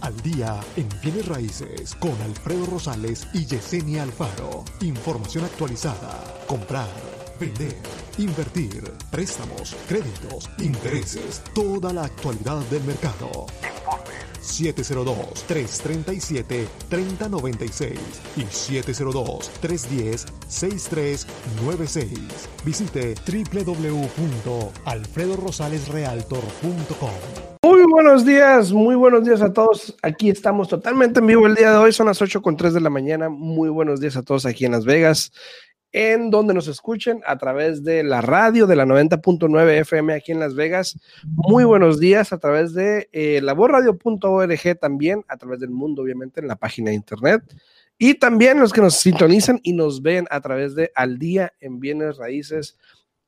Al día en bienes raíces con Alfredo Rosales y Yesenia Alfaro. Información actualizada. Comprar, vender, invertir, préstamos, créditos, intereses, toda la actualidad del mercado. 702-337-3096 y 702-310-6396. Visite www.alfredorosalesrealtor.com. Muy buenos días, muy buenos días a todos. Aquí estamos totalmente en vivo el día de hoy, son las 8 con 3 de la mañana. Muy buenos días a todos aquí en Las Vegas, en donde nos escuchen a través de la radio de la 90.9 FM aquí en Las Vegas. Muy buenos días a través de eh, laborradio.org también, a través del mundo, obviamente, en la página de internet. Y también los que nos sintonizan y nos ven a través de Al Día en Bienes Raíces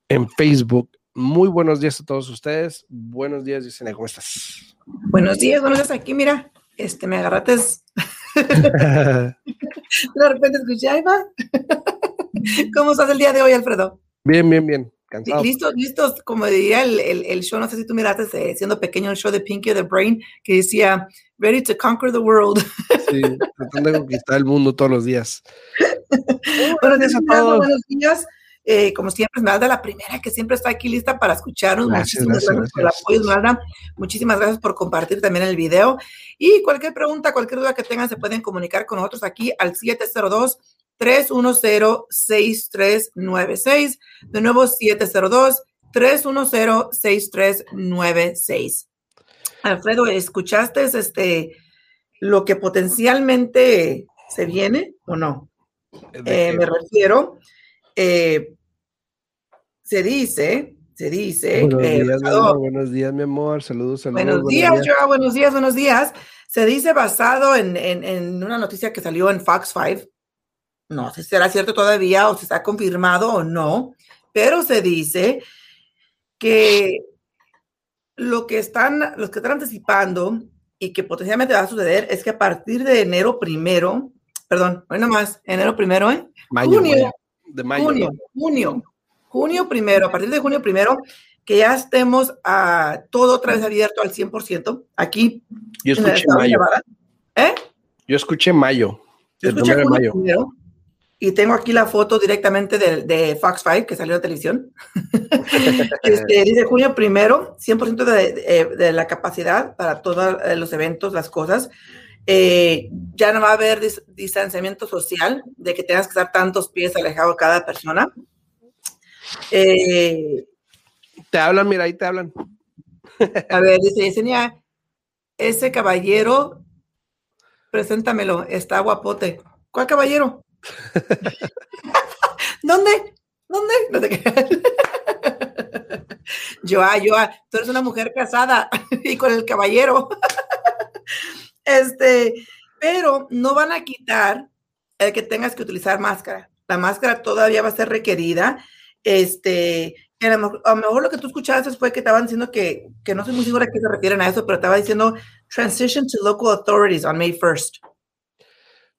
en Facebook. Muy buenos días a todos ustedes. Buenos días, Yesenia, ¿cómo estás? Buenos días, buenos días. Aquí, mira, este, me agarraste. de repente escuché, ahí va. ¿Cómo estás el día de hoy, Alfredo? Bien, bien, bien. Cansado. Listos, listos, como diría el, el, el, show, no sé si tú miraste eh, siendo pequeño el show de Pinky the Brain, que decía, ready to conquer the world. Sí, tratando de conquistar el mundo todos los días. buenos días a todos. Buenos días. Eh, como siempre, Esmeralda, la primera que siempre está aquí lista para escucharnos. Gracias, Muchísimas gracias, gracias, por el apoyo, Esmeralda. Muchísimas gracias por compartir también el video. Y cualquier pregunta, cualquier duda que tengan, se pueden comunicar con nosotros aquí al 702 310-6396. De nuevo, 702-310-6396. Alfredo, ¿escuchaste este, lo que potencialmente se viene o no? Eh, me refiero, eh, se dice, se dice. Buenos, eh, días, basado, buenos días, mi amor. Saludos, saludos. buenos días, Joa, buenos días, buenos días. Se dice basado en, en, en una noticia que salió en Fox 5 no sé si será cierto todavía o si está confirmado o no, pero se dice que lo que están, los que están anticipando y que potencialmente va a suceder es que a partir de enero primero, perdón, hoy nomás, enero primero, ¿eh? Mayo, junio, mayo, de mayo. junio, junio, junio primero, a partir de junio primero, que ya estemos a todo otra vez abierto al 100%, aquí Yo escuché mayo. ¿Eh? Yo escuché mayo. Yo El escuché primero de mayo. primero, y tengo aquí la foto directamente de, de Fox 5 que salió en la televisión. este, dice junio primero, 100% de, de, de, la capacidad para todos los eventos, las cosas. Eh, ya no va a haber dis distanciamiento social, de que tengas que estar tantos pies alejado cada persona. Eh, te hablan, mira, ahí te hablan. a ver, dice Yesenia, ese caballero, preséntamelo, está guapote. ¿Cuál caballero? ¿Dónde? ¿Dónde? No te. Joa, Joa, tú eres una mujer casada y con el caballero. Este, pero no van a quitar el que tengas que utilizar máscara. La máscara todavía va a ser requerida. Este, a lo, mejor, a lo mejor lo que tú escuchaste fue que estaban diciendo que, que no soy muy segura a qué se refieren a eso, pero estaba diciendo transition to local authorities on May 1st.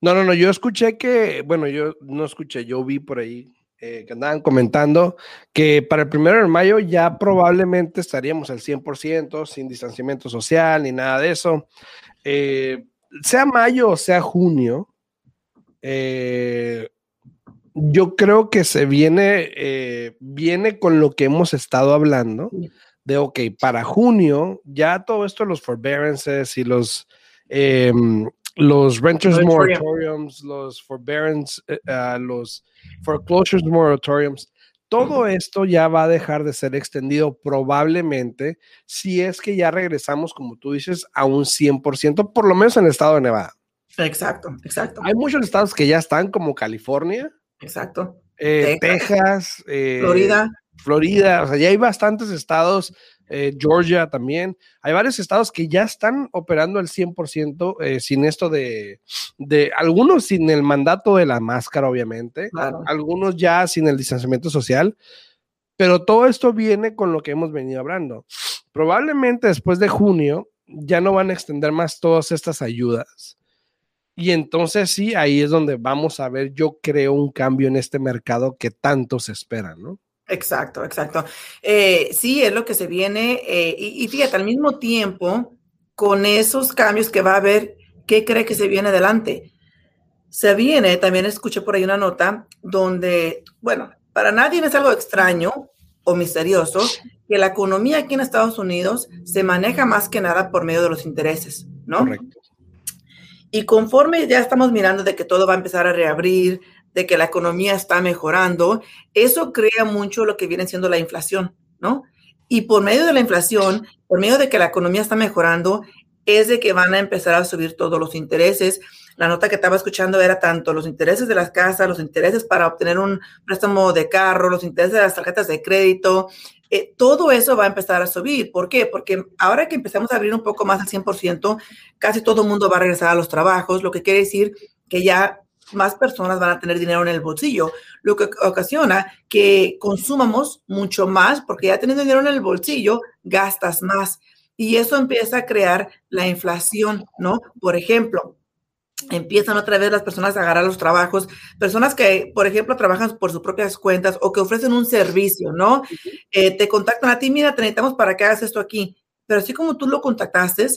No, no, no, yo escuché que, bueno, yo no escuché, yo vi por ahí eh, que andaban comentando que para el primero de mayo ya probablemente estaríamos al 100%, sin distanciamiento social ni nada de eso. Eh, sea mayo o sea junio, eh, yo creo que se viene, viene con lo que hemos estado hablando, de, ok, para junio ya todo esto, los forbearances y los... Eh, los renters moratoriums, los forbearance, uh, los foreclosures moratoriums, todo esto ya va a dejar de ser extendido probablemente si es que ya regresamos, como tú dices, a un 100%, por lo menos en el estado de Nevada. Exacto, exacto. Hay muchos estados que ya están, como California. Exacto. Eh, Texas, Texas eh, Florida. Florida, o sea, ya hay bastantes estados eh, Georgia también. Hay varios estados que ya están operando al 100% eh, sin esto de, de, algunos sin el mandato de la máscara, obviamente, claro. algunos ya sin el distanciamiento social, pero todo esto viene con lo que hemos venido hablando. Probablemente después de junio ya no van a extender más todas estas ayudas. Y entonces sí, ahí es donde vamos a ver, yo creo, un cambio en este mercado que tanto se espera, ¿no? Exacto, exacto. Eh, sí, es lo que se viene. Eh, y, y, fíjate, al mismo tiempo, con esos cambios que va a haber, ¿qué cree que se viene adelante? Se viene, también escuché por ahí una nota donde, bueno, para nadie es algo extraño o misterioso que la economía aquí en Estados Unidos se maneja más que nada por medio de los intereses, ¿no? Correcto. Y conforme ya estamos mirando de que todo va a empezar a reabrir, de que la economía está mejorando, eso crea mucho lo que viene siendo la inflación, ¿no? Y por medio de la inflación, por medio de que la economía está mejorando, es de que van a empezar a subir todos los intereses. La nota que estaba escuchando era tanto los intereses de las casas, los intereses para obtener un préstamo de carro, los intereses de las tarjetas de crédito, eh, todo eso va a empezar a subir. ¿Por qué? Porque ahora que empezamos a abrir un poco más al 100%, casi todo el mundo va a regresar a los trabajos, lo que quiere decir que ya más personas van a tener dinero en el bolsillo, lo que ocasiona que consumamos mucho más, porque ya teniendo dinero en el bolsillo, gastas más. Y eso empieza a crear la inflación, ¿no? Por ejemplo, empiezan otra vez las personas a agarrar los trabajos, personas que, por ejemplo, trabajan por sus propias cuentas o que ofrecen un servicio, ¿no? Eh, te contactan a ti, mira, te necesitamos para que hagas esto aquí. Pero así como tú lo contactaste,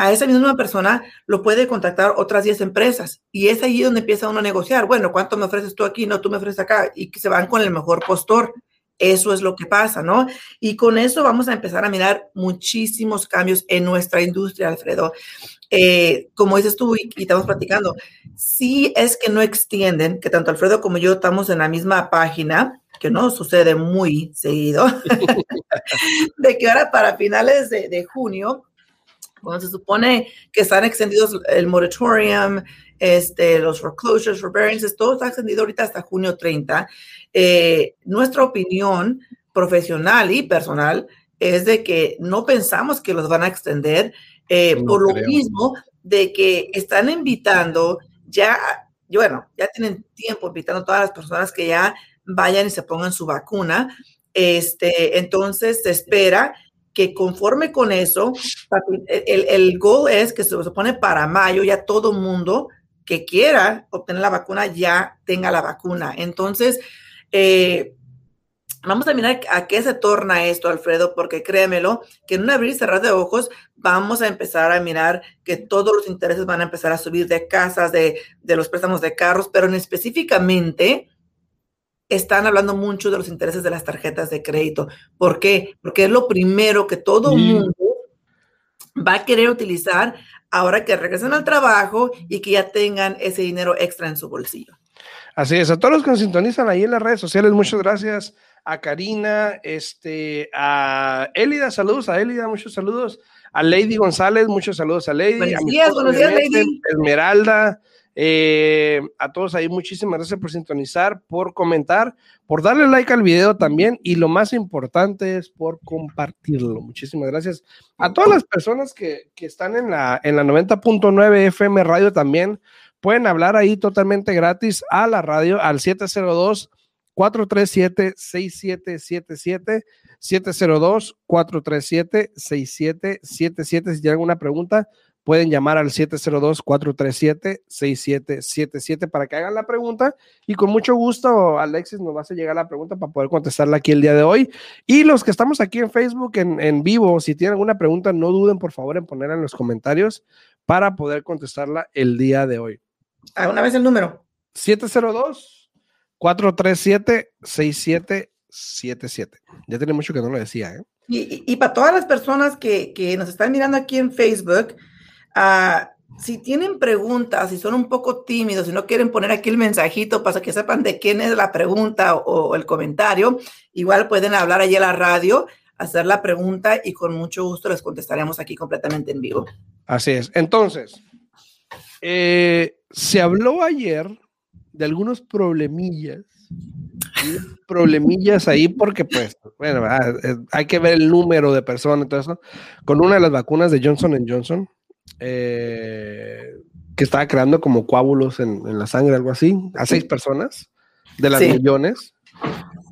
a esa misma persona lo puede contactar otras 10 empresas y es ahí donde empieza uno a negociar. Bueno, ¿cuánto me ofreces tú aquí? No, tú me ofreces acá y que se van con el mejor postor. Eso es lo que pasa, ¿no? Y con eso vamos a empezar a mirar muchísimos cambios en nuestra industria, Alfredo. Eh, como dices tú y, estamos platicando, sí es que no extienden, que tanto Alfredo como yo estamos en la misma página, que no sucede muy seguido, de que ahora para finales de junio cuando se supone que están extendidos el moratorium, este, los foreclosures, forbearances, todo está extendido ahorita hasta junio 30. Eh, nuestra opinión profesional y personal es de que no pensamos que los van a extender eh, por lo mismo de que están invitando ya, bueno, ya tienen tiempo invitando a todas las personas que ya vayan y se pongan su vacuna. Este, entonces se espera que conforme con eso, el, el goal es que se supone para mayo ya todo mundo que quiera obtener la vacuna ya tenga la vacuna. Entonces, eh, vamos a mirar a qué se torna esto, Alfredo, porque créemelo, que en un abrir y cerrar de ojos vamos a empezar a mirar que todos los intereses van a empezar a subir de casas, de, de los préstamos de carros, pero en específicamente están hablando mucho de los intereses de las tarjetas de crédito. ¿Por qué? Porque es lo primero que todo el mundo va a querer utilizar ahora que regresen al trabajo y que ya tengan ese dinero extra en su bolsillo. Así es, a todos los que nos sintonizan ahí en las redes sociales, muchas gracias a Karina, este, a Elida, saludos a Elida, muchos saludos, a Lady González, muchos saludos a Lady. Buenos días, buenos días, Lady. Esmeralda, eh, a todos ahí, muchísimas gracias por sintonizar, por comentar, por darle like al video también y lo más importante es por compartirlo. Muchísimas gracias a todas las personas que, que están en la, en la 90.9 FM Radio también. Pueden hablar ahí totalmente gratis a la radio al 702 437 6777 702 437 6777 si tienen alguna pregunta pueden llamar al 702-437-6777 para que hagan la pregunta y con mucho gusto Alexis nos va a hacer llegar la pregunta para poder contestarla aquí el día de hoy. Y los que estamos aquí en Facebook en, en vivo, si tienen alguna pregunta, no duden por favor en ponerla en los comentarios para poder contestarla el día de hoy. ¿Alguna vez el número? 702-437-6777. Ya tiene mucho que no lo decía. ¿eh? Y, y, para todas las personas que, que nos están mirando aquí en Facebook, Ah, si tienen preguntas, si son un poco tímidos, si no quieren poner aquí el mensajito para que sepan de quién es la pregunta o, el comentario, igual pueden hablar allí a la radio, hacer la pregunta y con mucho gusto les contestaremos aquí completamente en vivo. Así es. Entonces, eh, se habló ayer de algunos problemillas, problemillas ahí porque pues, bueno, ah, eh, hay que ver el número de personas, todo eso, con una de las vacunas de Johnson Johnson eh, que estaba creando como coágulos en, la sangre, algo así, a seis personas de las millones.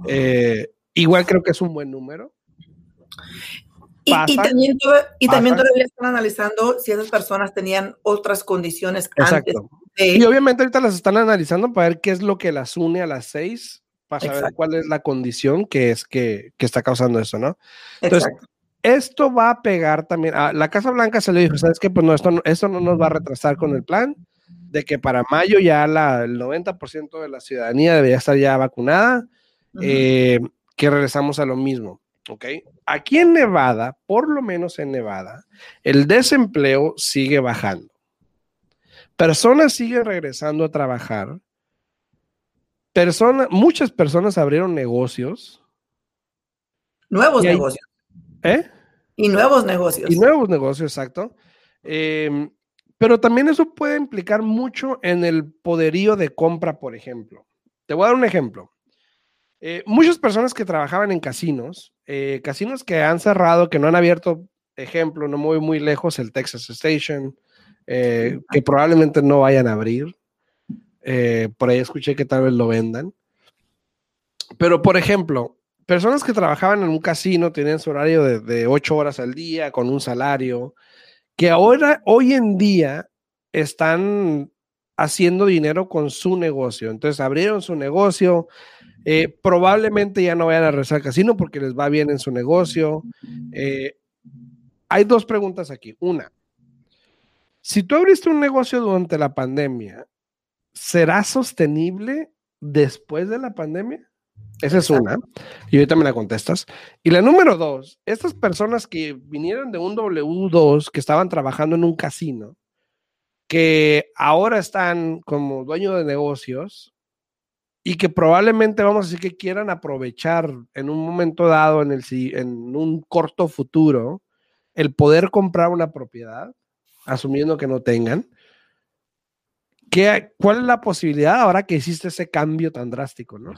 Eh, igual creo que es un buen número. y, también, y también todavía están analizando si esas personas tenían otras condiciones Exacto. Y obviamente ahorita las están analizando para ver qué es lo que las une a las seis para saber cuál es la condición que es que, que está causando eso, ¿no? Entonces, Exacto. Esto va a pegar también. A la Casa Blanca se le dijo, ¿sabes qué? Pues no, esto, no- esto no nos va a retrasar con el plan de que para mayo ya la, el 90% de la ciudadanía debería estar ya vacunada, eh, que regresamos a lo mismo, ¿ok? Aquí en Nevada, por lo menos en Nevada, el desempleo sigue bajando. Personas siguen regresando a trabajar. Personas, muchas personas abrieron negocios, Nuevos hay- negocios. ¿Eh? Y nuevos negocios. Y nuevos negocios, exacto. Em, pero también eso puede implicar mucho en el poderío de compra, por ejemplo. Te voy a dar un ejemplo. Eh, muchas personas que trabajaban en casinos, eh, casinos que han cerrado, que no han abierto, ejemplo, no voy muy lejos, el Texas Station, eh, que probablemente no vayan a abrir. Por ahí escuché que tal vez lo vendan. Pero, por ejemplo, personas que trabajaban en un casino, tenían su horario de, de ocho horas al día, con un salario, que ahora, hoy en día, están haciendo dinero con su negocio. Entonces, abrieron su negocio, eh, probablemente ya no vayan a regresar al casino porque les va bien en su negocio. Eh, hay dos preguntas aquí. Una, si tú abriste un negocio durante la pandemia, ¿será sostenible después de la pandemia? Esa es una. Y ahorita me la contestas. Y la número dos, estas personas que vinieron de un W2, que estaban trabajando en un casino, que ahora están como dueños de negocios y que probablemente vamos a decir que quieran aprovechar en un momento dado, en, el, si- en un corto futuro, el poder comprar una propiedad, asumiendo que no tengan. ¿Qué, ¿Cuál es la posibilidad ahora que hiciste ese cambio tan drástico? ¿no?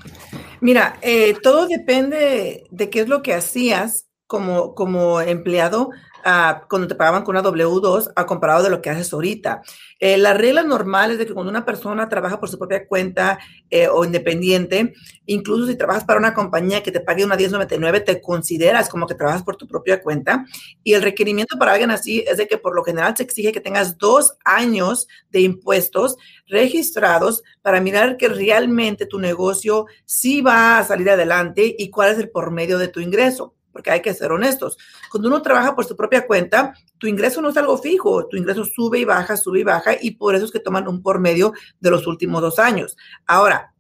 Mira, eh, todo depende de qué es lo que hacías como, como empleado ah, cuando te pagaban con una W2 a comparado de lo que haces ahorita. Eh, la regla normal es de que cuando una persona trabaja por su propia cuenta eh, o independiente, incluso si trabajas para una compañía que te pague una 1099, te consideras como que trabajas por tu propia cuenta. Y el requerimiento para alguien así es de que por lo general se exige que tengas dos años de impuestos registrados para mirar que realmente tu negocio sí va a salir adelante y cuál es el por medio de tu ingreso, porque hay que ser honestos. Cuando uno trabaja por su propia cuenta, tu ingreso no es algo fijo, tu ingreso sube y baja, sube y baja, y por eso es que toman un por medio de los últimos dos años. Ahora,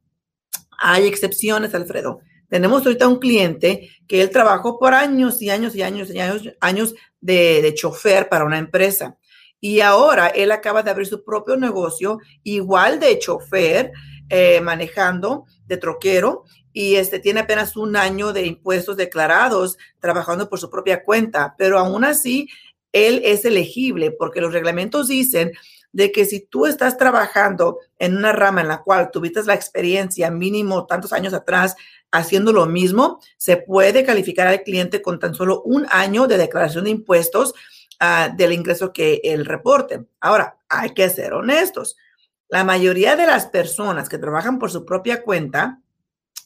hay excepciones, Alfredo. Tenemos ahorita un cliente que él trabajó por años y años y años y años, años de, de chofer para una empresa. Y ahora él acaba de abrir su propio negocio, igual de chofer, eh, manejando, de troquero, y este tiene apenas un año de impuestos declarados trabajando por su propia cuenta, pero aún así él es elegible porque los reglamentos dicen de que si tú estás trabajando en una rama en la cual tuviste la experiencia mínimo tantos años atrás haciendo lo mismo, se puede calificar al cliente con tan solo un año de declaración de impuestos uh, del ingreso que él reporte. Ahora, hay que ser honestos. La mayoría de las personas que trabajan por su propia cuenta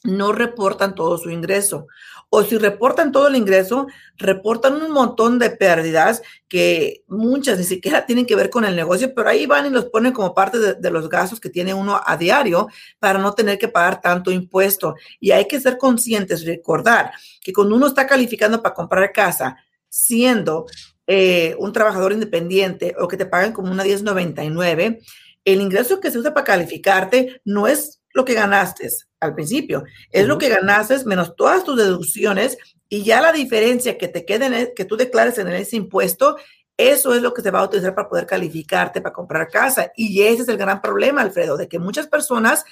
no reportan todo su ingreso. O si reportan todo el ingreso, reportan un montón de pérdidas que muchas ni siquiera tienen que ver con el negocio, pero ahí van y los ponen como parte de, los gastos que tiene uno a diario para no tener que pagar tanto impuesto. Y hay que ser conscientes, recordar que cuando uno está calificando para comprar casa, siendo eh, un trabajador independiente o que te pagan como una 1099, el ingreso que se usa para calificarte no es lo que ganaste al principio, es uh -huh. lo que ganaste menos todas tus deducciones y ya la diferencia que te quede, en que tú declares en ese impuesto, eso es lo que se va a utilizar para poder calificarte para comprar casa. Y ese es el gran problema, Alfredo, de que muchas personas,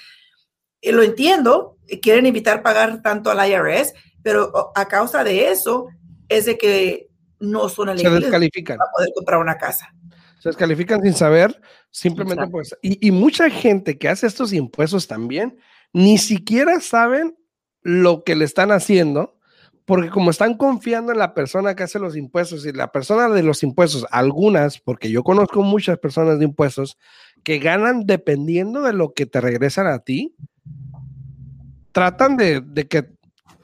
eh, lo entiendo, quieren evitar pagar tanto al IRS, pero a causa de eso es de que no son elegibles para poder comprar una casa se descalifican sin saber, simplemente Exacto. pues, y, y, mucha gente que hace estos impuestos también, ni siquiera saben lo que le están haciendo, porque como están confiando en la persona que hace los impuestos y la persona de los impuestos, algunas, porque yo conozco muchas personas de impuestos que ganan dependiendo de lo que te regresan a ti, tratan de, de que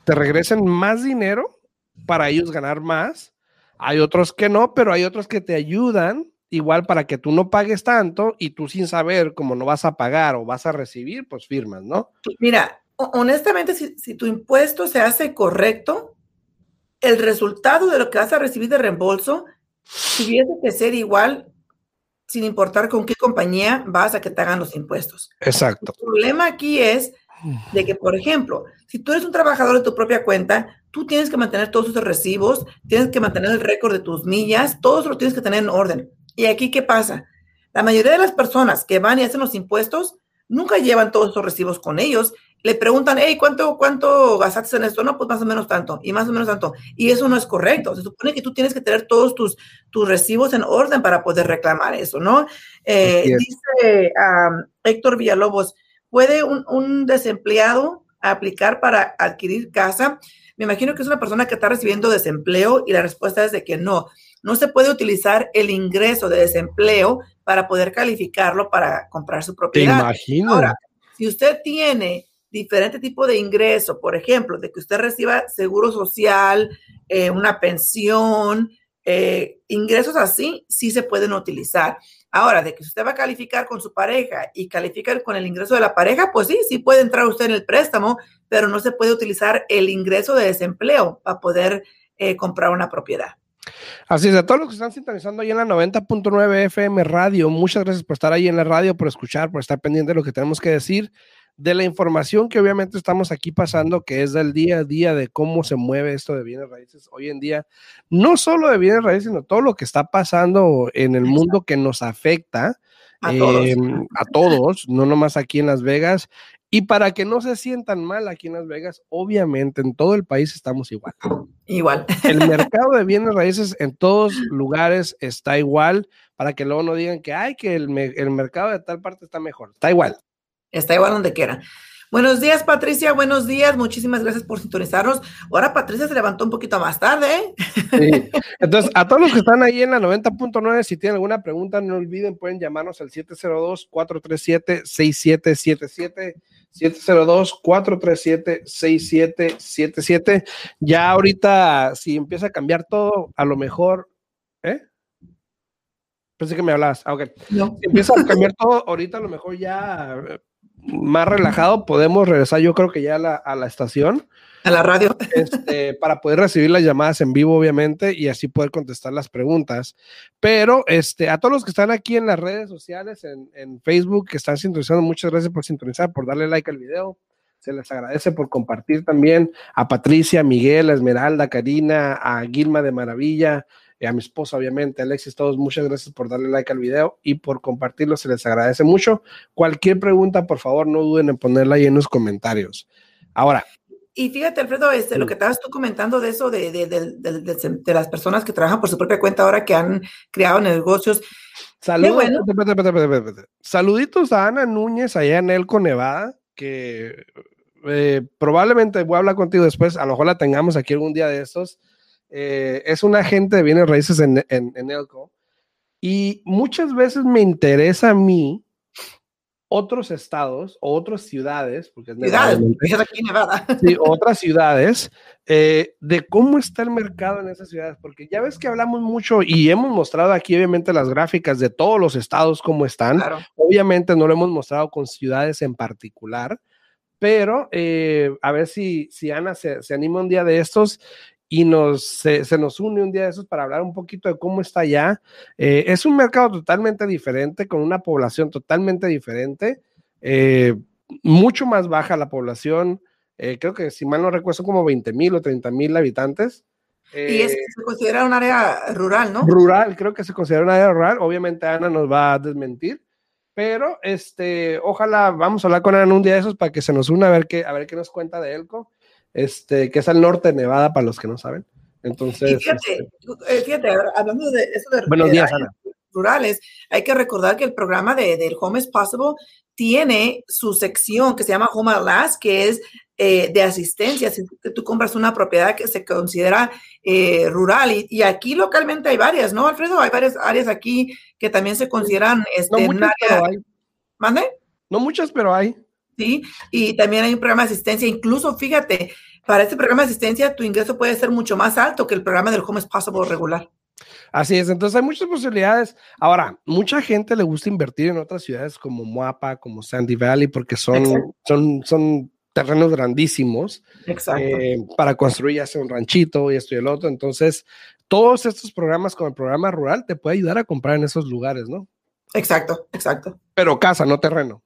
te regresen más dinero para ellos ganar más. Hay otros que no, pero hay otros que te ayudan igual para que tú no pagues tanto y tú sin saber cómo no vas a pagar o vas a recibir, pues firmas, ¿no? Mira, honestamente, si, tu impuesto se hace correcto, el resultado de lo que vas a recibir de reembolso tuviese que ser igual sin importar con qué compañía vas a que te hagan los impuestos. Exacto. El problema aquí es de que, por ejemplo, si tú eres un trabajador de tu propia cuenta, tú tienes que mantener todos esos recibos, tienes que mantener el récord de tus millas, todo eso lo tienes que tener en orden. ¿Y aquí qué pasa? La mayoría de las personas que van y hacen los impuestos nunca llevan todos esos recibos con ellos. Le preguntan, hey, ¿cuánto, cuánto gastaste en esto? No, pues más o menos tanto, y más o menos tanto. Y eso no es correcto. Se supone que tú tienes que tener todos tus, tus recibos en orden para poder reclamar eso, ¿no? Eh, dice Héctor Villalobos, ¿puede un, un desempleado aplicar para adquirir casa? Me imagino que es una persona que está recibiendo desempleo y la respuesta es de que no. No se puede utilizar el ingreso de desempleo para poder calificarlo para comprar su propiedad. Te imagino. Ahora, si usted tiene diferente tipo de ingreso, por ejemplo, de que usted reciba seguro social, eh, una pensión, eh, ingresos así, sí se pueden utilizar. Ahora, de que usted va a calificar con su pareja y calificar con el ingreso de la pareja, pues sí, sí puede entrar usted en el préstamo, pero no se puede utilizar el ingreso de desempleo para poder eh, comprar una propiedad. Así es, a todos los que están sintonizando ahí en la 90.9 FM Radio, muchas gracias por estar ahí en la radio, por escuchar, por estar pendiente de lo que tenemos que decir, de la información que obviamente estamos aquí pasando, que es del día a día de cómo se mueve esto de bienes raíces hoy en día, no solo de bienes raíces, sino todo lo que está pasando en el mundo que nos afecta. A, todos. Em, a todos, no nomás aquí en Las Vegas, y para que no se sientan mal aquí en Las Vegas, obviamente en todo el país estamos igual. Igual. El mercado de bienes raíces en todos lugares está igual, para que luego no digan que, hay que el, el mercado de tal parte está mejor. Está igual. Está igual donde quiera. Buenos días, Patricia. Buenos días. Muchísimas gracias por sintonizarnos. Ahora Patricia se levantó un poquito más tarde. ¿eh? Sí. Entonces, a todos los que están ahí en la 90.9, si tienen alguna pregunta, no olviden, pueden llamarnos al 702-437-6777. 702-437-6777. Ya ahorita, si empieza a cambiar todo, a lo mejor, ¿eh? Pensé que me hablabas. Ah, ok. No. Si empieza a cambiar todo, ahorita a lo mejor ya más relajado, podemos regresar, yo creo que ya a la, a la estación. A la radio. Este, para poder recibir las llamadas en vivo, obviamente, y así poder contestar las preguntas. Pero este, a todos los que están aquí en las redes sociales, en, en Facebook, que están sintonizando, muchas gracias por sintonizar, por darle like al video. Se les agradece por compartir también a Patricia, Miguel, a Esmeralda, Karina, a Gilma de Maravilla, a mi esposa, obviamente, Alexis, todos, muchas gracias por darle like al video y por compartirlo, se les agradece mucho. Cualquier pregunta, por favor, no duden en ponerla ahí en los comentarios. Ahora. Y fíjate, Alfredo, este, lo que estabas tú comentando de eso, de, de, de, las personas que trabajan por su propia cuenta ahora que han creado negocios. Saludos, Saluditos a Ana Núñez allá en Elco, Nevada, que eh, probablemente voy a hablar contigo después, a lo mejor la tengamos aquí algún día de estos. Eh, es un agente de bienes raíces en, en, Elco. Y muchas veces me interesa a mí otros estados o otras ciudades, porque es ciudades, aquí Nevada. Sí, otras ciudades, eh, de cómo está el mercado en esas ciudades, porque ya ves que hablamos mucho y hemos mostrado aquí obviamente las gráficas de todos los estados cómo están. Obviamente no lo hemos mostrado con ciudades en particular, pero eh, a ver si, si Ana se, se, anima un día de estos y nos, se, nos une un día de esos para hablar un poquito de cómo está allá. Eh, es un mercado totalmente diferente, con una población totalmente diferente, eh, mucho más baja la población. Eh, creo que si mal no recuerdo, son como 20 mil o 30 mil habitantes. y es, se considera un área rural, ¿no? Rural, creo que se considera un área rural. Obviamente Ana nos va a desmentir, pero este, ojalá vamos a hablar con Ana un día de esos para que se nos una a ver qué, a ver qué nos cuenta de Elco este, que es al norte de Nevada, para los que no saben. Entonces. fíjate, este, fíjate, hablando de eso de, buenos días, Ana. rurales, hay que recordar que el programa de, del Home is Possible tiene su sección que se llama Home at Last, que es eh, de asistencia, si tú compras una propiedad que se considera eh, rural y, aquí localmente hay varias, ¿no, Alfredo? Hay varias áreas aquí que también se consideran este, no muchas, pero hay. ¿Mande? No muchas, pero hay. Sí, y también hay un programa de asistencia, incluso fíjate, para este programa de asistencia tu ingreso puede ser mucho más alto que el programa del Home is Possible regular. Así es, entonces hay muchas posibilidades. Ahora, mucha gente le gusta invertir en otras ciudades como Moapa, como Sandy Valley, porque son, son, son terrenos grandísimos eh, para construir ya sea un ranchito y esto y el otro. Entonces, todos estos programas como el programa rural te puede ayudar a comprar en esos lugares, ¿no? Exacto, exacto. Pero casa, no terreno.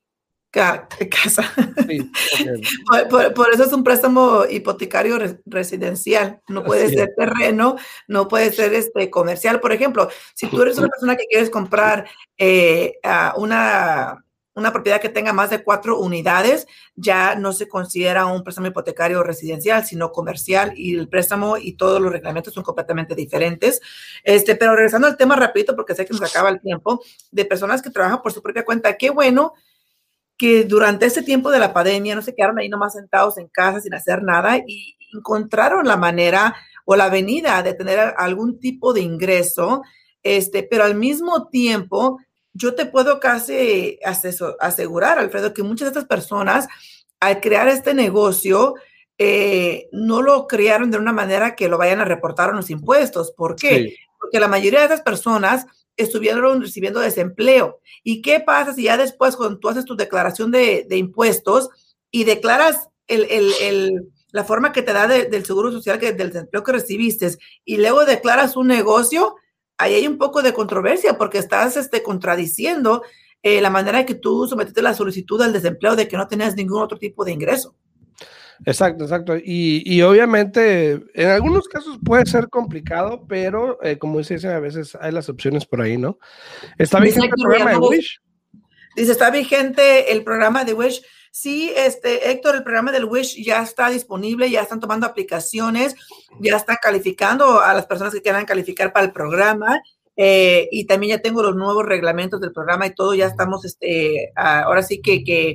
Casa. por, eso es un préstamo hipotecario residencial. No puede ser terreno, no puede ser este comercial. Por ejemplo, si tú eres una persona que quieres comprar eh, una, una propiedad que tenga más de cuatro unidades, ya no se considera un préstamo hipotecario residencial, sino comercial y el préstamo y todos los reglamentos son completamente diferentes. Este, pero regresando al tema rapidito, porque sé que nos acaba el tiempo, de personas que trabajan por su propia cuenta, qué bueno que durante este tiempo de la pandemia no se quedaron ahí nomás sentados en casa sin hacer nada y encontraron la manera o la avenida de tener algún tipo de ingreso, este, pero al mismo tiempo yo te puedo casi asegurar, Alfredo, que muchas de estas personas al crear este negocio eh, no lo crearon de una manera que lo vayan a reportar a los impuestos. ¿Por qué? Porque la mayoría de esas personas estuvieron recibiendo desempleo. ¿Y qué pasa si ya después, cuando tú haces tu declaración de, impuestos y declaras la forma que te da del seguro social, que, del desempleo que recibiste, y luego declaras un negocio? Ahí hay un poco de controversia porque estás este, contradiciendo eh, la manera en que tú sometiste la solicitud al desempleo de que no tenías ningún otro tipo de ingreso. Exacto, exacto. Y, obviamente en algunos casos puede ser complicado, pero eh, como dice, a veces hay las opciones por ahí, ¿no? Está vigente el programa de Wish. Dice, está vigente el programa de Wish. Sí, este, Héctor, el programa del Wish ya está disponible, ya están tomando aplicaciones, ya están calificando a las personas que quieran calificar para el programa. Eh, y también ya tengo los nuevos reglamentos del programa y todo, ya estamos, este, ahora sí que, que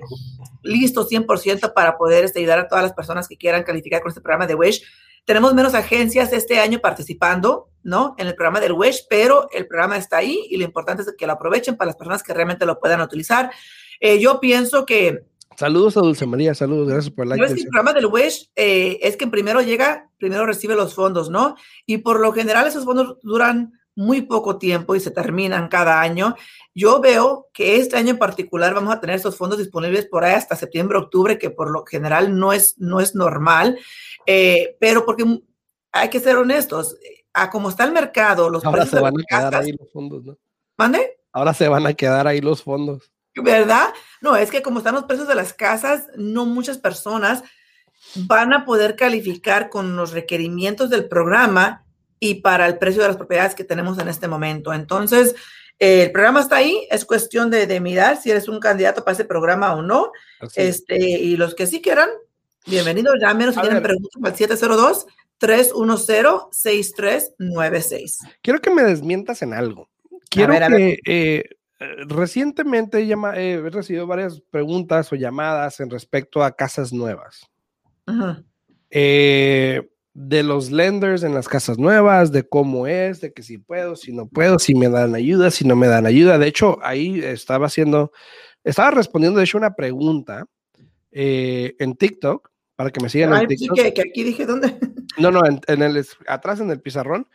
listo 100% para poder este, ayudar a todas las personas que quieran calificar con este programa de WISH. Tenemos menos agencias este año participando, ¿no? En el programa del WISH, pero el programa está ahí y lo importante es que lo aprovechen para las personas que realmente lo puedan utilizar. Eh, yo pienso que... Saludos a Dulce María, saludos, gracias por el like. El programa del WISH eh, es que primero llega, primero recibe los fondos, ¿no? Y por lo general esos fondos duran muy poco tiempo y se terminan cada año. Yo veo que este año en particular vamos a tener esos fondos disponibles por ahí hasta septiembre, octubre, que por lo general no es, no es normal, eh, pero porque hay que ser honestos, a cómo está el mercado, los Ahora se van a quedar ahí los fondos, ¿no? ¿Mande? Ahora se van a quedar ahí los fondos. ¿Verdad? No, es que como están los precios de las casas, no muchas personas van a poder calificar con los requerimientos del programa y para el precio de las propiedades que tenemos en este momento. Entonces, eh, el programa está ahí, es cuestión de, mirar si eres un candidato para ese programa o no. Este, y los que sí quieran, bienvenidos, llámenos si tienen preguntas al 702 310 6396. Quiero que me desmientas en algo. Quiero que eh, recientemente he recibido varias preguntas o llamadas en respecto a casas nuevas. Eh, de los lenders en las casas nuevas, de cómo es, de que si puedo, si no puedo, si me dan ayuda, si no me dan ayuda. De hecho, ahí estaba haciendo, estaba respondiendo, de hecho, una pregunta eh, en TikTok, para que me sigan en TikTok. Que, que, aquí dije dónde. No, no, en, el, atrás en el pizarrón.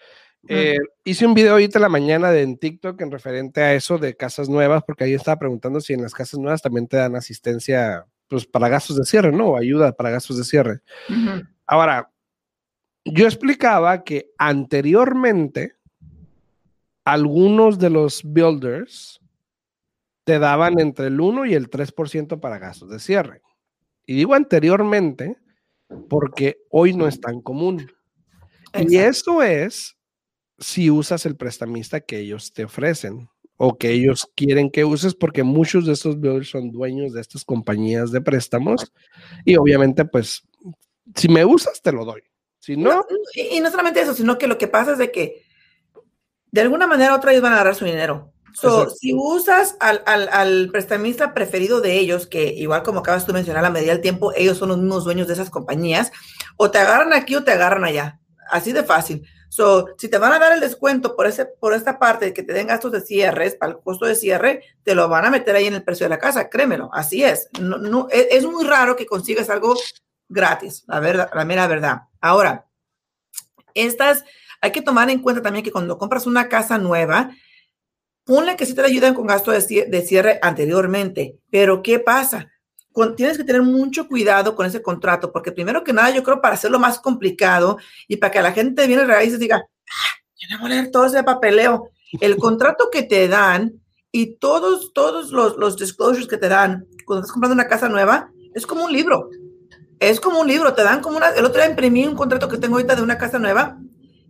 Eh, hice un video ahorita en la mañana de en TikTok en referente a eso de casas nuevas, porque ahí estaba preguntando si en las casas nuevas también te dan asistencia pues, para gastos de cierre, ¿no? O ayuda para gastos de cierre. Ahora, yo explicaba que anteriormente algunos de los builders te daban entre el 1 y el 3% para gastos de cierre. Y digo anteriormente porque hoy no es tan común. Y eso es si usas el prestamista que ellos te ofrecen o que ellos quieren que uses porque muchos de estos builders son dueños de estas compañías de préstamos y obviamente pues si me usas te lo doy. Si no, y, no solamente eso, sino que lo que pasa es de que de alguna manera otra ellos van a agarrar su dinero. si usas al, prestamista preferido de ellos, que igual como acabas tú de mencionar, a medida del tiempo, ellos son los mismos dueños de esas compañías, o te agarran aquí o te agarran allá. Así de fácil. So, si te van a dar el descuento por, ese, por esta parte de que te den gastos de cierres, para el costo de cierre, te lo van a meter ahí en el precio de la casa, créemelo, así es. No, no, es, es muy raro que consigas algo gratis, la verdad, la mera verdad. Ahora, estas, hay que tomar en cuenta también que cuando compras una casa nueva, ponle que sí te ayudan con gasto de cierre anteriormente, pero ¿qué pasa? tienes que tener mucho cuidado con ese contrato, porque primero que nada, yo creo para hacerlo más complicado y para que la gente viene raíces diga, ah, yo no voy a leer todo ese papeleo. El contrato que te dan y todos, todos los, los disclosures que te dan cuando estás comprando una casa nueva es como un libro. Es como un libro, te dan como una. El otro día imprimí un contrato que tengo ahorita de una casa nueva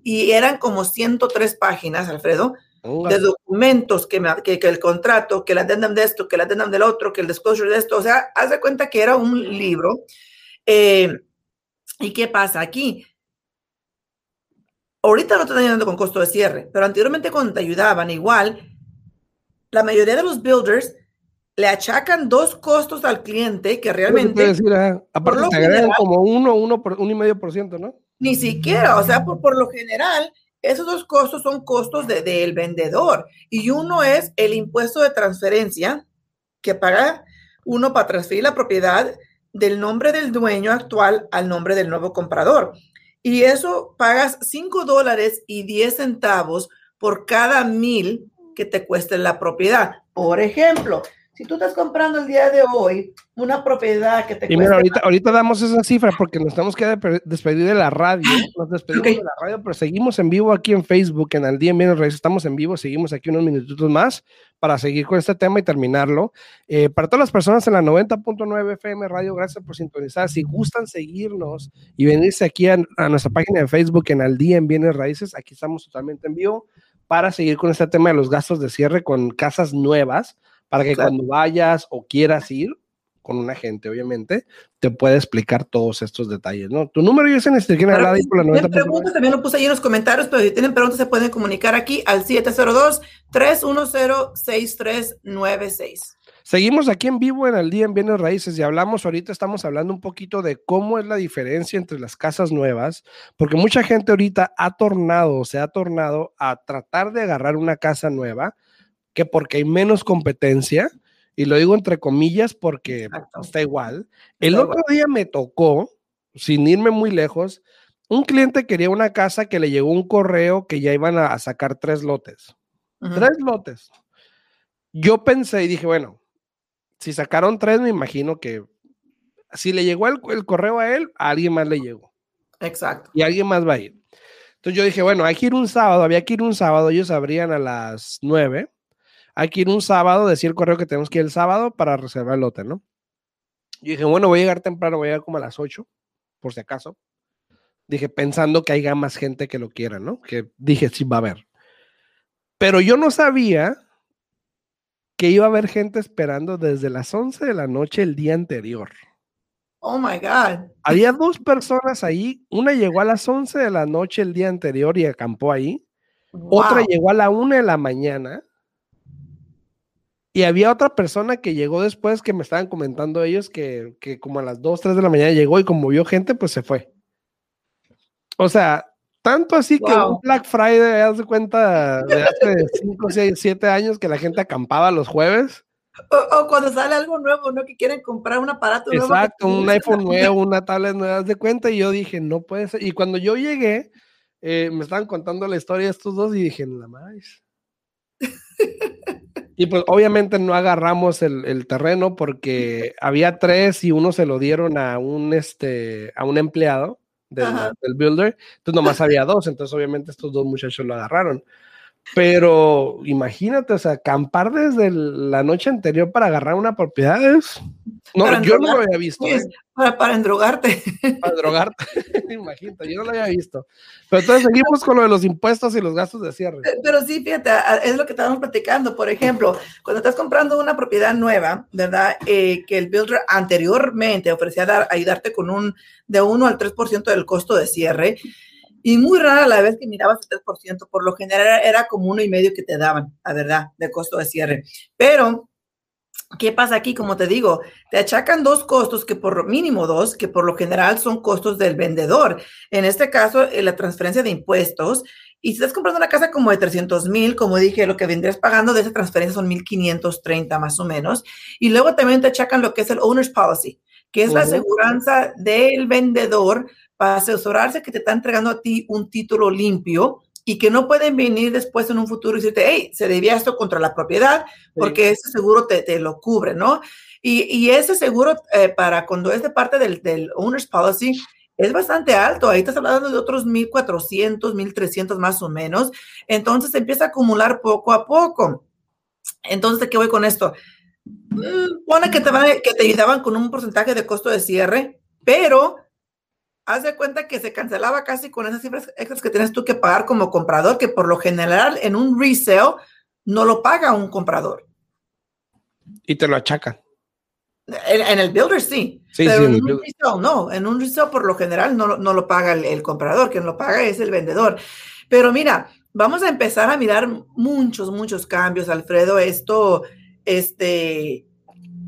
y eran como 103 páginas, Alfredo, de documentos que, me, que, el contrato, que la addendum de esto, que la addendum del otro, que el disclosure de esto. O sea, haz de cuenta que era un libro. Eh, ¿Y qué pasa aquí? Ahorita no te están ayudando con costo de cierre, pero anteriormente cuando te ayudaban, igual, la mayoría de los builders le achacan dos costos al cliente que realmente. Decir, aparte te agregan como uno, uno, por, uno y medio por ciento, ¿no? Ni siquiera, o sea, por, por lo general, esos dos costos son costos del de, vendedor y uno es el impuesto de transferencia que paga uno para transferir la propiedad del nombre del dueño actual al nombre del nuevo comprador. Y eso pagas 5 dólares y 10 centavos por cada mil que te cueste la propiedad. Por ejemplo, si tú estás comprando el día de hoy una propiedad que te y mira, ahorita, ahorita damos esa cifra porque nos tenemos que despedir de la radio. Nos despedimos de la radio, pero seguimos en vivo aquí en Facebook, en Al Día en Bienes Raíces. Estamos en vivo, seguimos aquí unos minutitos más para seguir con este tema y terminarlo. Eh, para todas las personas en la 90.9 FM Radio, gracias por sintonizar. Si gustan seguirnos y venirse aquí a, a nuestra página de Facebook en Al Día en Bienes Raíces, aquí estamos totalmente en vivo para seguir con este tema de los gastos de cierre con casas nuevas para que cuando vayas o quieras ir con un agente, obviamente, te pueda explicar todos estos detalles, ¿no? Tu número yo sé en este por la 90. preguntas también lo puse ahí en los comentarios, pero si tienen preguntas se pueden comunicar aquí al 702-310-6396. Seguimos aquí en vivo en el día en bienes raíces y hablamos ahorita, estamos hablando un poquito de cómo es la diferencia entre las casas nuevas, porque mucha gente ahorita ha tornado, se ha tornado a tratar de agarrar una casa nueva, que porque hay menos competencia, y lo digo entre comillas porque está igual. El otro día me tocó, sin irme muy lejos, un cliente quería una casa que le llegó un correo que ya iban a, sacar tres lotes. Tres lotes. Yo pensé y dije, bueno, si sacaron tres, me imagino que si le llegó el, el, correo a él, a alguien más le llegó. Exacto. Y alguien más va a ir. Entonces yo dije, bueno, hay que ir un sábado, había que ir un sábado, ellos abrían a las nueve hay que ir un sábado, decir el correo que tenemos que ir el sábado para reservar el hotel, ¿no? Yo dije, bueno, voy a llegar temprano, voy a llegar como a las 8, por si acaso. Dije, pensando que haya más gente que lo quiera, ¿no? Que dije, sí, va a haber. Pero yo no sabía que iba a haber gente esperando desde las 11 de la noche el día anterior. Oh my God. Había dos personas ahí. Una llegó a las 11 de la noche el día anterior y acampó ahí. Otra llegó a la 1 de la mañana y había otra persona que llegó después que me estaban comentando ellos que, como a las 2, 3 de la mañana llegó y como vio gente, pues se fue. O sea, tanto así que un Black Friday, haz de cuenta, de hace 5, 6, 7 años que la gente acampaba los jueves. O, cuando sale algo nuevo, ¿no? Que quieren comprar un aparato nuevo. Exacto, un iPhone nuevo, una tablet nueva, haz de cuenta. Y yo dije, no puede ser. Y cuando yo llegué, eh, me estaban contando la historia de estos dos y dije, la más. Y pues obviamente no agarramos el, terreno porque había tres y uno se lo dieron a un, este, a un empleado del, del builder, entonces nomás había dos, entonces obviamente estos dos muchachos lo agarraron. Pero imagínate, o sea, acampar desde la noche anterior para agarrar una propiedad No, yo no lo había visto. ¿eh? Para, para endrogarte. Para drogarte, imagínate, yo no lo había visto. Pero entonces seguimos con lo de los impuestos y los gastos de cierre. Pero sí, fíjate, es lo que estábamos platicando. Por ejemplo, cuando estás comprando una propiedad nueva, ¿verdad? Eh, que el builder anteriormente ofrecía ayudarte con un de 1 al 3% del costo de cierre y muy rara la vez que mirabas el 3%, por lo general era como uno y medio que te daban, la verdad, de costo de cierre. Pero, ¿qué pasa aquí? Como te digo, te achacan dos costos, que por mínimo dos, que por lo general son costos del vendedor. En este caso, eh, la transferencia de impuestos. Y si estás comprando una casa como de 300 mil, como dije, lo que vendrías pagando de esa transferencia son 1.530 más o menos. Y luego también te achacan lo que es el owner's policy, que es la aseguranza del vendedor para asesorarse que te está entregando a ti un título limpio y que no pueden venir después en un futuro y decirte, hey, se debía esto contra la propiedad, porque ese seguro te, te, lo cubre, ¿no? Y, ese seguro eh, para cuando es de parte del, del owner's policy es bastante alto. Ahí estás hablando de otros 1.400, 1.300 más o menos. Entonces empieza a acumular poco a poco. Entonces, ¿de qué voy con esto? Mm, pone que te, van, que te ayudaban con un porcentaje de costo de cierre, pero haz de cuenta que se cancelaba casi con esas cifras extras que tienes tú que pagar como comprador, que por lo general en un resale no lo paga un comprador. Y te lo achacan. En, el builder sí, pero en un resale no, en un resale por lo general no, no lo paga el, comprador, quien lo paga es el vendedor. Pero mira, vamos a empezar a mirar muchos, muchos cambios, Alfredo. Esto, este,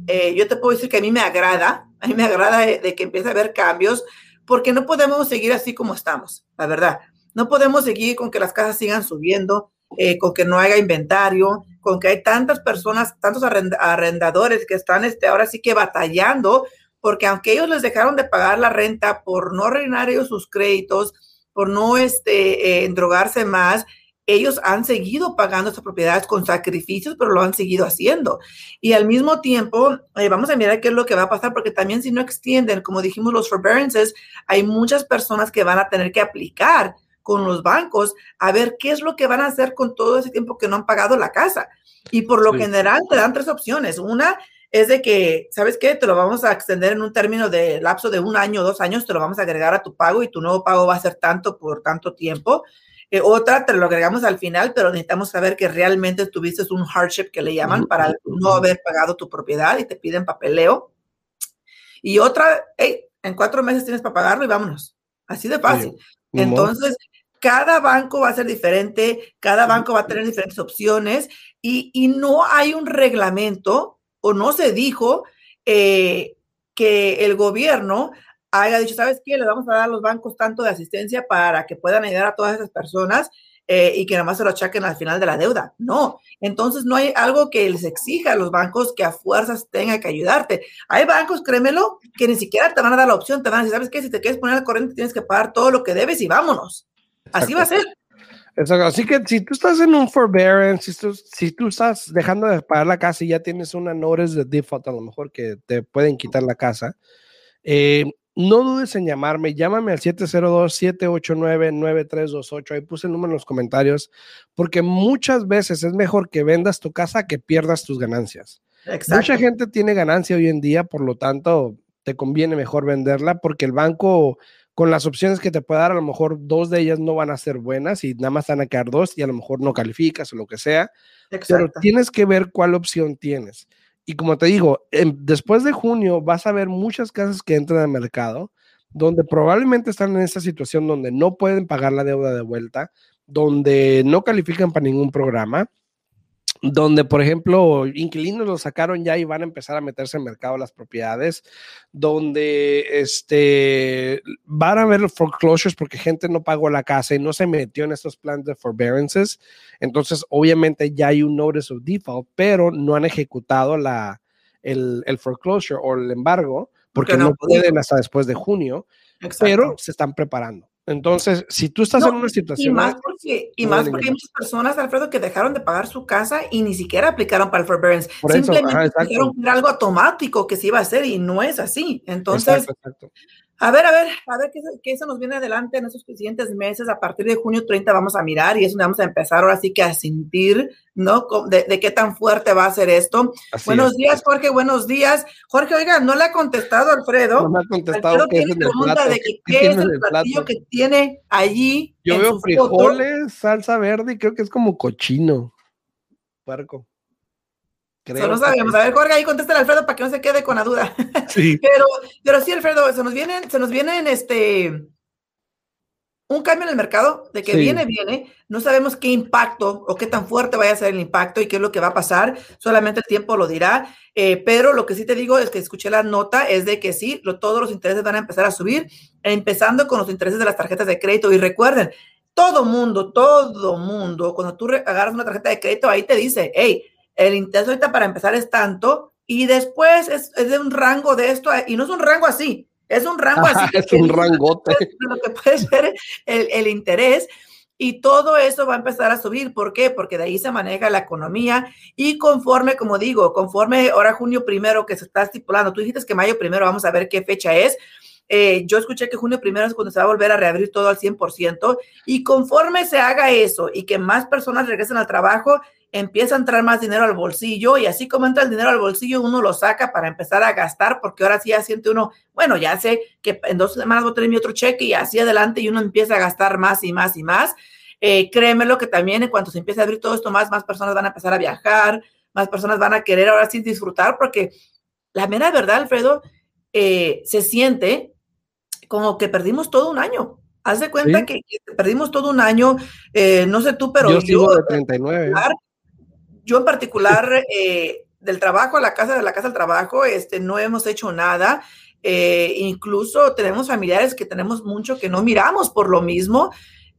eh, yo te puedo decir que a mí me agrada, a mí me agrada de que empiece a haber cambios porque no podemos seguir así como estamos, la verdad. No podemos seguir con que las casas sigan subiendo, eh, con que no haya inventario, con que hay tantas personas, tantos arrendadores que están este, ahora sí que batallando, porque aunque ellos les dejaron de pagar la renta por no reinar ellos sus créditos, por no este, eh, endrogarse más, ellos han seguido pagando estas propiedades con sacrificios, pero lo han seguido haciendo. Y al mismo tiempo, eh, vamos a mirar qué es lo que va a pasar, porque también si no extienden, como dijimos, los forbearances, hay muchas personas que van a tener que aplicar con los bancos a ver qué es lo que van a hacer con todo ese tiempo que no han pagado la casa. Y por lo general te dan tres opciones. Una es de que, ¿sabes qué? Te lo vamos a extender en un término de lapso de un año o dos años, te lo vamos a agregar a tu pago y tu nuevo pago va a ser tanto por tanto tiempo. Eh, otra te lo agregamos al final, pero necesitamos saber que realmente tuviste un hardship que le llaman para no haber pagado tu propiedad y te piden papeleo. Y otra, hey, en cuatro meses tienes para pagarlo y vámonos. Así de fácil. Entonces, cada banco va a ser diferente, cada banco va a tener diferentes opciones y, y no hay un reglamento o no se dijo eh, que el gobierno haya dicho, ¿sabes qué? Le vamos a dar a los bancos tanto de asistencia para que puedan ayudar a todas esas personas eh, y que nada más se lo achaquen al final de la deuda. No, entonces no hay algo que les exija a los bancos que a fuerzas tengan que ayudarte. Hay bancos, créemelo, que ni siquiera te van a dar la opción, te van a decir, ¿sabes qué? Si te quieres poner al corriente tienes que pagar todo lo que debes y vámonos. Así va a ser. Exacto. Así que si tú estás en un forbearance, si tú, si tú estás dejando de pagar la casa y ya tienes una notice de default, a lo mejor que te pueden quitar la casa, eh, no dudes en llamarme, llámame al 702-789-9328, ahí puse el número en los comentarios, porque muchas veces es mejor que vendas tu casa que pierdas tus ganancias. Mucha gente tiene ganancia hoy en día, por lo tanto, te conviene mejor venderla porque el banco, con las opciones que te puede dar, a lo mejor dos de ellas no van a ser buenas y nada más van a quedar dos y a lo mejor no calificas o lo que sea. Pero tienes que ver cuál opción tienes. Y como te digo, después de junio vas a ver muchas casas que entran al mercado donde probablemente están en esa situación donde no pueden pagar la deuda de vuelta, donde no califican para ningún programa donde, por ejemplo, inquilinos lo sacaron ya y van a empezar a meterse en mercado las propiedades, donde este, van a haber foreclosures porque gente no pagó la casa y no se metió en estos planes de forbearances. Entonces, obviamente ya hay un notice of default, pero no han ejecutado la, el, el foreclosure o el embargo porque, no, pueden hasta después de junio, pero se están preparando. Entonces, si tú estás en una situación... Y más porque, y más porque hay muchas personas, Alfredo, que dejaron de pagar su casa y ni siquiera aplicaron para el forbearance. Simplemente dijeron que era algo automático que se iba a hacer y no es así. Entonces, a ver, a ver, a ver qué, qué, se nos viene adelante en esos siguientes meses. A partir de junio 30 vamos a mirar y es donde vamos a empezar ahora sí que a sentir, ¿no? De, qué tan fuerte va a ser esto. buenos días, Jorge, buenos días. Jorge, oiga, no le ha contestado Alfredo. No me ha contestado qué es el pregunta de qué, es el platillo que tiene allí. Yo veo frijoles, salsa verde y creo que es como cochino. Puerco. Creo no sabíamos. A ver, Jorge, ahí contesta Alfredo para que no se quede con la duda. Sí. pero, pero sí, Alfredo, se nos vienen, se nos vienen este un cambio en el mercado, de que viene, viene. No sabemos qué impacto o qué tan fuerte vaya a ser el impacto y qué es lo que va a pasar. Solamente el tiempo lo dirá. Eh, pero lo que sí te digo es que escuché la nota, es de que sí, todos los intereses van a empezar a subir, empezando con los intereses de las tarjetas de crédito. Y recuerden, todo mundo, todo mundo, cuando tú agarras una tarjeta de crédito, ahí te dice, hey, el interés ahorita para empezar es tanto y después es, de un rango de esto y no es un rango así, es un rango así. es un rangote. Lo que puede ser el, el interés. y todo eso va a empezar a subir. ¿Por qué? Porque de ahí se maneja la economía y conforme, como digo, conforme ahora junio primero que se está estipulando, tú dijiste que mayo primero, vamos a ver qué fecha es. Eh, yo escuché que junio primero es cuando se va a volver a reabrir todo al 100% y conforme se haga eso y que más personas regresen al trabajo, empieza a entrar más dinero al bolsillo y así como entra el dinero al bolsillo, uno lo saca para empezar a gastar, porque ahora sí ya siente uno, bueno, ya sé que en dos semanas voy a tener mi otro cheque y así adelante y uno empieza a gastar más y más y más. Eh, créemelo que también en cuanto se empiece a abrir todo esto más, más personas van a empezar a viajar, más personas van a querer ahora sí disfrutar, porque la mera verdad, Alfredo, eh, se siente como que perdimos todo un año. Haz de cuenta que, perdimos todo un año, eh, no sé tú, pero yo, yo de 39 yo en particular, eh, del trabajo a la casa, de la casa al trabajo, este, no hemos hecho nada. Eh, incluso tenemos familiares que tenemos mucho que no miramos por lo mismo,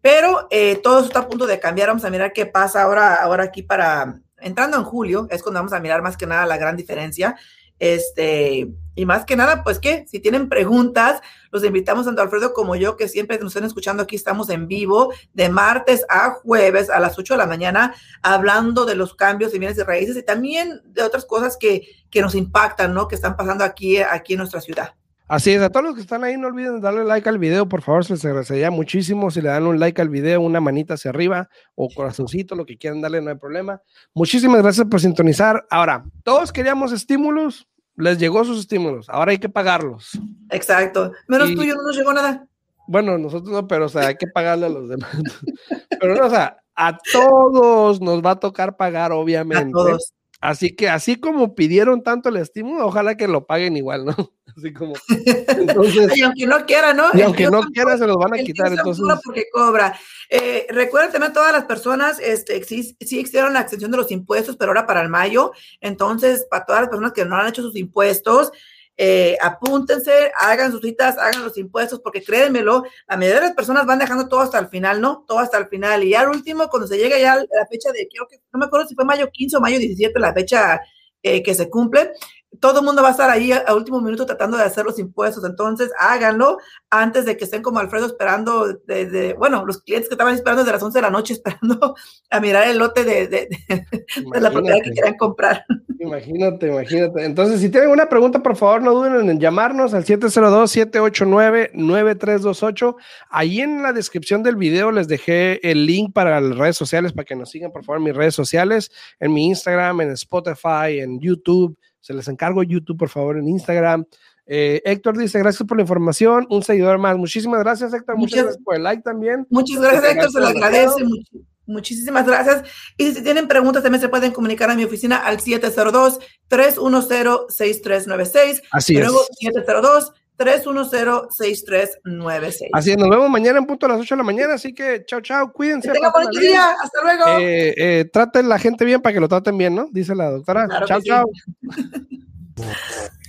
pero eh, todo eso está a punto de cambiar. Vamos a mirar qué pasa ahora, ahora aquí para, entrando en julio, es cuando vamos a mirar más que nada la gran diferencia. Este, y más que nada, pues que si tienen preguntas, los invitamos tanto Alfredo como yo, que siempre nos están escuchando aquí, estamos en vivo de martes a jueves a las 8 de la mañana, hablando de los cambios de bienes y raíces y también de otras cosas que, que nos impactan, ¿no? Que están pasando aquí, aquí en nuestra ciudad. Así es, a todos los que están ahí, no olviden darle like al video, por favor, se les agradecería muchísimo si le dan un like al video, una manita hacia arriba o corazoncito, lo que quieran darle, no hay problema. Muchísimas gracias por sintonizar. Ahora, todos queríamos estímulos, les llegó sus estímulos, ahora hay que pagarlos. Exacto, menos tuyo no nos llegó nada. Bueno, nosotros no, pero o sea, hay que pagarle a los demás. pero no, o sea, a todos nos va a tocar pagar, obviamente. A todos. Así que así como pidieron tanto el estímulo, ojalá que lo paguen igual, ¿no? Así como. y aunque no quiera, ¿no? Y aunque no quiera, se los van a quitar. Entonces. Porque cobra. Eh, recuerden también todas las personas, este, sí, sí hicieron la extensión de los impuestos, pero ahora para el mayo. Entonces, para todas las personas que no han hecho sus impuestos, eh, apúntense, hagan sus citas, hagan los impuestos, porque créanmelo, la mayoría de las personas van dejando todo hasta el final, ¿no? Todo hasta el final. Y ya al último, cuando se llega ya la fecha de, creo que, no me acuerdo si fue mayo 15 o mayo 17, la fecha eh, que se cumple, todo el mundo va a estar ahí a, último minuto tratando de hacer los impuestos. Entonces, háganlo antes de que estén como Alfredo esperando, de, bueno, los clientes que estaban esperando desde las 11 de la noche, esperando a mirar el lote de, de la propiedad que quieran comprar. Imagínate, imagínate. Entonces, si tienen una pregunta, por favor, no duden en llamarnos al 702-789-9328. Ahí en la descripción del video les dejé el link para las redes sociales para que nos sigan, por favor, en mis redes sociales, en mi Instagram, en Spotify, en YouTube. Se les encargo YouTube, por favor, en Instagram. Eh, Héctor dice, gracias por la información. Un seguidor más. Muchísimas gracias, Héctor. Muchas, gracias por el like también. Muchas gracias, Héctor. Se lo agradece. muchísimas gracias. Y si tienen preguntas, también se pueden comunicar a mi oficina al 702-310-6396. Así es. 702 310-6396. Así es, nos vemos mañana en punto a las 8 de la mañana, así que chao, chao, cuídense. Que buen día, hasta luego. Eh, eh, traten la gente bien para que lo traten bien, ¿no? Dice la doctora. chao, chao.